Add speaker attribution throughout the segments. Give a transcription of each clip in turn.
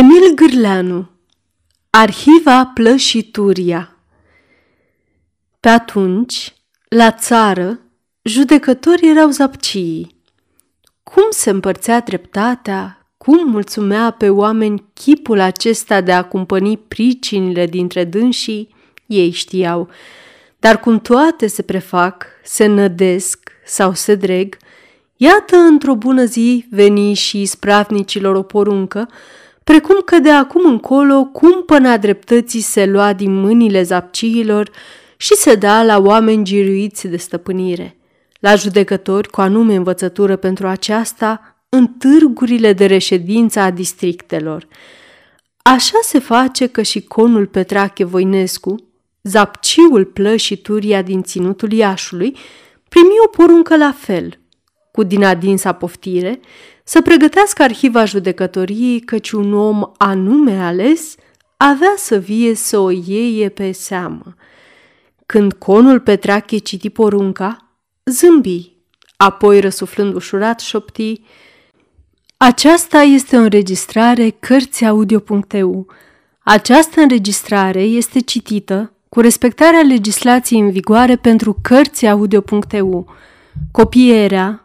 Speaker 1: Emil Gârleanu Arhiva Plășituria Pe atunci, la țară, judecătorii erau zapcii. Cum se împărțea dreptatea, cum mulțumea pe oameni chipul acesta de a cumpăni pricinile dintre dânsii, ei știau. Dar cum toate se prefac, se nădesc sau se dreg, iată într-o bună zi veni și spravnicilor o poruncă, precum că de acum încolo cumpăna dreptății se lua din mâinile zapciilor și se da la oameni giruiți de stăpânire, la judecători cu anume învățătură pentru aceasta în târgurile de reședință a districtelor. Așa se face că și conul Petrache Voinescu, zapciul plășii Turia din ținutul Iașului, primi o poruncă la fel, cu din adinsa poftire, să pregătească arhiva judecătoriei căci un om anume ales avea să vie să o ieie pe seamă. Când conul Petrache citi porunca, zâmbi, apoi răsuflând ușurat șopti, aceasta este o înregistrare Cărțiaudio.eu. Această înregistrare este citită cu respectarea legislației în vigoare pentru Cărțiaudio.eu. Copierea,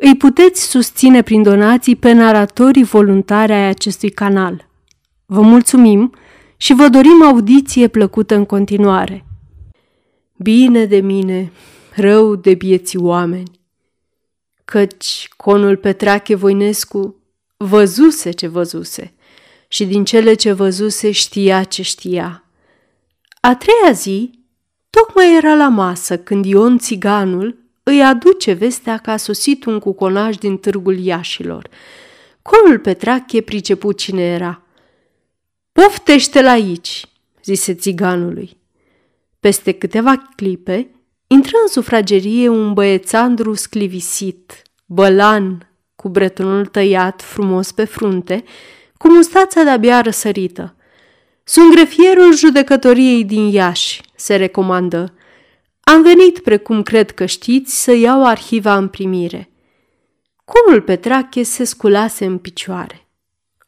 Speaker 1: îi puteți susține prin donații pe naratorii voluntari ai acestui canal. Vă mulțumim și vă dorim audiție plăcută în continuare. Bine de mine, rău de bieții oameni, căci conul Petrache Voinescu văzuse ce văzuse și din cele ce văzuse știa ce știa. A treia zi, tocmai era la masă când Ion Țiganul îi aduce vestea că a sosit un cuconaj din târgul Iașilor. Conul Petrache priceput cine era. Poftește-l aici, zise țiganului. Peste câteva clipe, intră în sufragerie un băiețandru sclivisit, bălan, cu bretonul tăiat frumos pe frunte, cu mustața de-abia răsărită. Sunt grefierul judecătoriei din Iași, se recomandă. Am venit, precum cred că știți, să iau arhiva în primire. Cunul Petrache se sculase în picioare.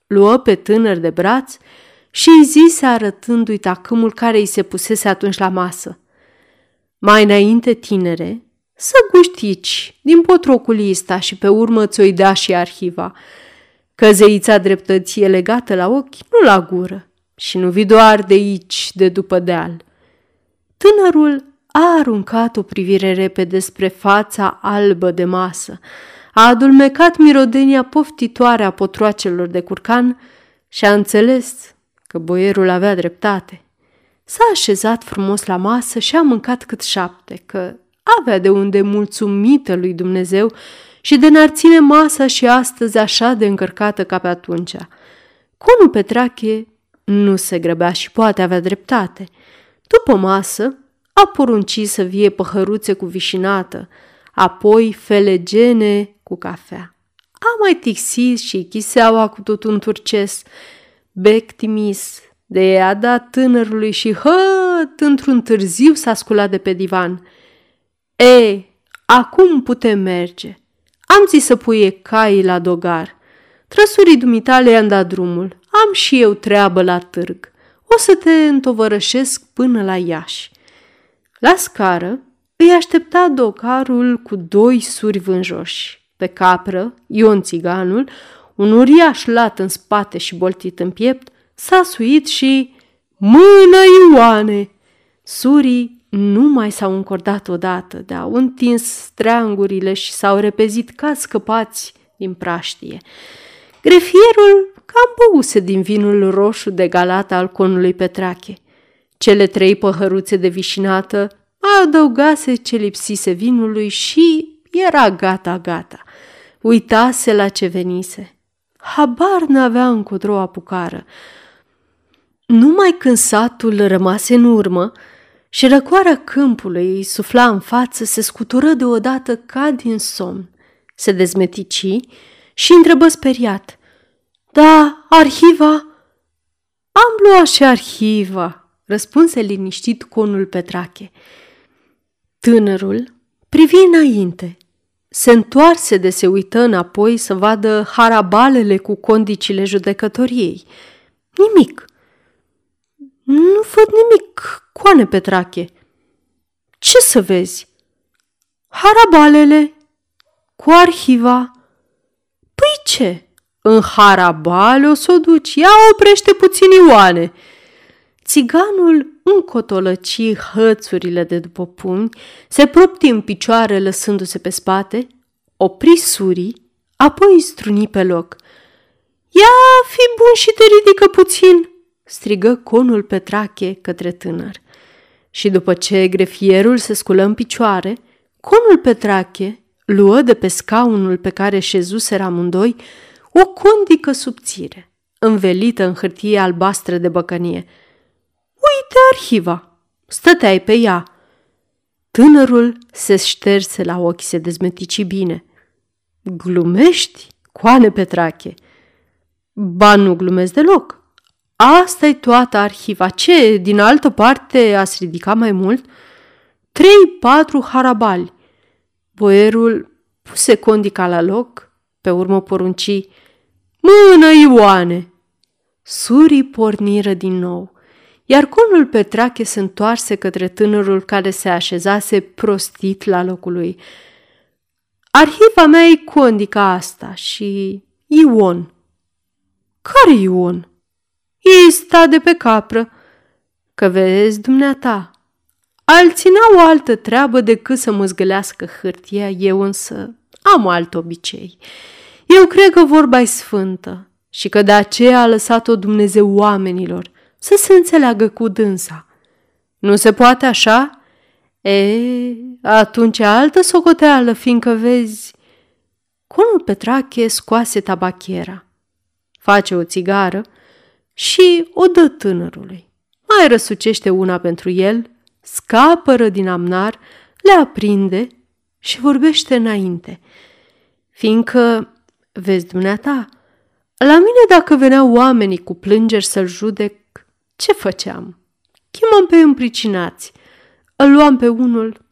Speaker 1: Luă pe tânăr de braț și îi zise arătându-i tacâmul care îi se pusese atunci la masă. Mai înainte, tinere, să guștici din potrocul ăsta și pe urmă ți-o da și arhiva, că zeița dreptății e legată la ochi, nu la gură, și nu vi doar de aici, de după deal. Tânărul a aruncat o privire repede spre fața albă de masă, a adulmecat mirodenia poftitoare a potroacelor de curcan și a înțeles că boierul avea dreptate. S-a așezat frumos la masă și a mâncat cât șapte, că avea de unde mulțumită lui Dumnezeu și de n-ar ține masa și astăzi așa de încărcată ca pe atunci. Conul Petrache nu se grăbea și poate avea dreptate. După masă, a poruncit să vie păhăruțe cu vișinată, apoi felegene cu cafea. A mai tixit și chiseaua cu tot un turces, bec timis, de i-a dat tânărului și hăt, într-un târziu s-a sculat de pe divan. E, acum putem merge. Am zis să puie caii la dogar. Trăsurii dumitale i-am dat drumul. Am și eu treabă la târg. O să te întovărășesc până la Iași. La scară îi aștepta docarul cu doi suri vânjoși. Pe capră, Ion țiganul, un uriaș lat în spate și boltit în piept, s-a suit și Mână, Ioane! Surii nu mai s-au încordat odată, de-au întins streangurile și s-au repezit ca scăpați din praștie. Grefierul cam băuse din vinul roșu de galata al conului Petrache. Cele trei păhăruțe de vișinată adăugase ce lipsise vinului și era gata-gata. Uitase la ce venise. habar n-avea încotro apucară. Numai când satul rămase în urmă și răcoarea câmpului îi sufla în față, se scutură deodată ca din somn. Se dezmetici și întrebă speriat. Da, arhiva? Am luat și arhiva, răspunse liniștit conul Petrache. Tânărul privi înainte, se întoarse de se uită înapoi să vadă harabalele cu condicile judecătoriei. Nimic. Nu văd nimic, coane Petrache. Ce să vezi? Harabalele cu arhiva. Păi ce? În harabale o să o duci. Ia oprește puțin Ioane. Țiganul încotolăci hățurile de după pumni, se propti în picioare lăsându-se pe spate, opri surii, apoi struni pe loc. Ia, fi bun și te ridică puțin!" strigă conul Petrache către tânăr. Și după ce grefierul se sculă în picioare, conul Petrache luă de pe scaunul pe care șezuseră amândoi o condică subțire, învelită în hârtie albastră de băcănie. Uite arhiva! Stăteai pe ea! Tânărul se șterse la ochi, se dezmetici bine. Glumești, coane Petrache? Ba, nu glumesc deloc. asta e toată arhiva. Ce, din altă parte, ați ridicat mai mult? Trei, patru harabali. Boierul puse condica la loc, pe urmă porunci. Mână, Ioane! Surii porniră din nou, iar conul Petrache se întoarse către tânărul care se așezase prostit la locul lui. Arhiva mea e condica asta și Ion. Care Ion? Ei sta de pe capră. Că vezi, dumneata, alții n-au altă treabă decât să mă zgălească hârtia, eu însă am alt obicei. Eu cred că vorba e sfântă și că de aceea a lăsat-o Dumnezeu oamenilor să se înțeleagă cu dânsa. Nu se poate așa? E, atunci altă socoteală, fiindcă vezi... Conul Petrache scoase tabachiera, face o țigară și o dă tânărului. Mai răsucește una pentru el, scapără din amnar, le aprinde și vorbește înainte, fiindcă, vezi dumneata, la mine dacă veneau oamenii cu plângeri să-l judec, ce făceam? Chemam pe împricinați, îl luam pe unul.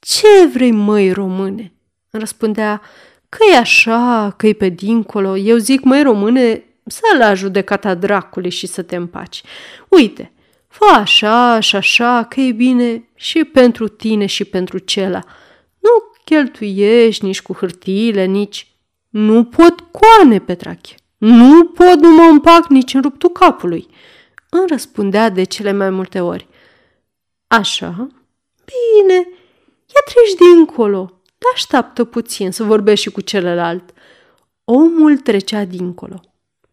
Speaker 1: Ce vrei, măi, române? Răspundea, că e așa, că e pe dincolo. Eu zic, măi, române, să la judecata dracului și să te împaci. Uite, fă așa și așa, că e bine și pentru tine și pentru cela. Nu cheltuiești nici cu hârtiile, nici... Nu pot coane, Petrache. Nu pot, nu mă împac nici în ruptul capului. Îmi răspundea de cele mai multe ori. Așa? Bine, ia treci dincolo. Așteaptă puțin să vorbești și cu celălalt. Omul trecea dincolo.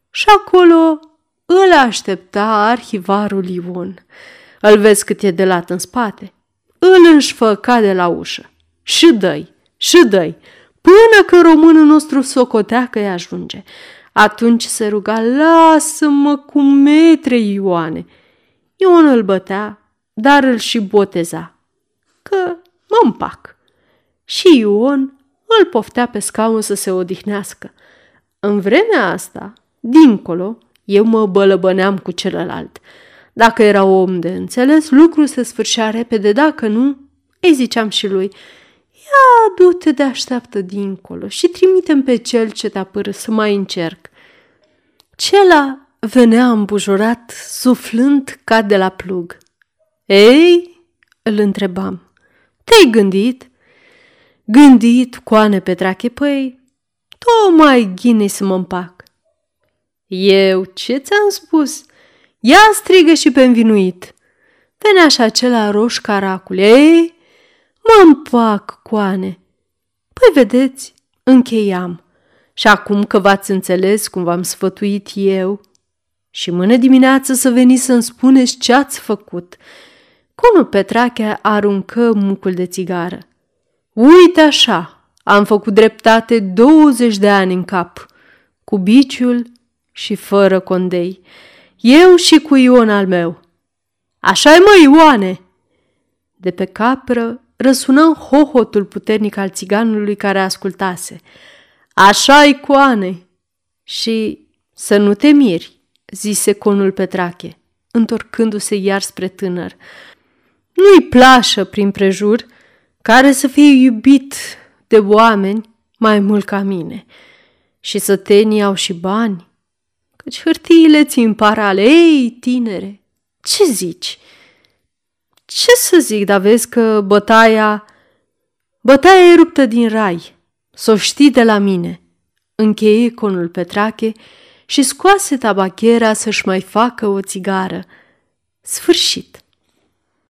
Speaker 1: Și acolo îl aștepta arhivarul Ion. Îl vezi cât e de lat în spate. Îl înșfăca de la ușă. Și dăi, și dăi, până că românul nostru socotea că îi ajunge. Atunci se ruga, lasă-mă cu metre Ioane. Ion îl bătea, dar îl și boteza, că mă împac. Și Ion îl poftea pe scaun să se odihnească. În vremea asta, dincolo, eu mă bălăbăneam cu celălalt. Dacă era om de înțeles, lucrul se sfârșea repede, dacă nu, îi ziceam și lui, ia du-te de așteaptă dincolo și trimitem pe cel ce te apără să mai încerc. Cela venea îmbujurat, suflând ca de la plug. Ei, îl întrebam, te-ai gândit? Gândit, coane Petrache, păi, mai ghine să mă împac. Eu ce ți-am spus? Ia strigă și pe învinuit. Venea și acela roș caracul. Ei, mă împac, coane. Păi vedeți, încheiam. Și acum că v-ați înțeles cum v-am sfătuit eu, și mână dimineață să veniți să-mi spuneți ce ați făcut. Conul Petrache aruncă mucul de țigară. Uite așa, am făcut dreptate 20 de ani în cap. cu biciul și fără condei. Eu și cu Ion al meu. Așa-i mă, Ioane! De pe capră răsună hohotul puternic al țiganului care ascultase. Așa-i, coane! Și să nu te miri, zise conul Petrache, întorcându-se iar spre tânăr. Nu-i plașă prin prejur care să fie iubit de oameni mai mult ca mine. Și sătenii au și bani, căci hârtiile țin parale. Ei, tinere, ce zici? Ce să zic, dar vezi că bătaia... Bătaia e ruptă din rai, să o știi de la mine. Încheie conul Petrache și scoase tabachera să-și mai facă o țigară. Sfârșit.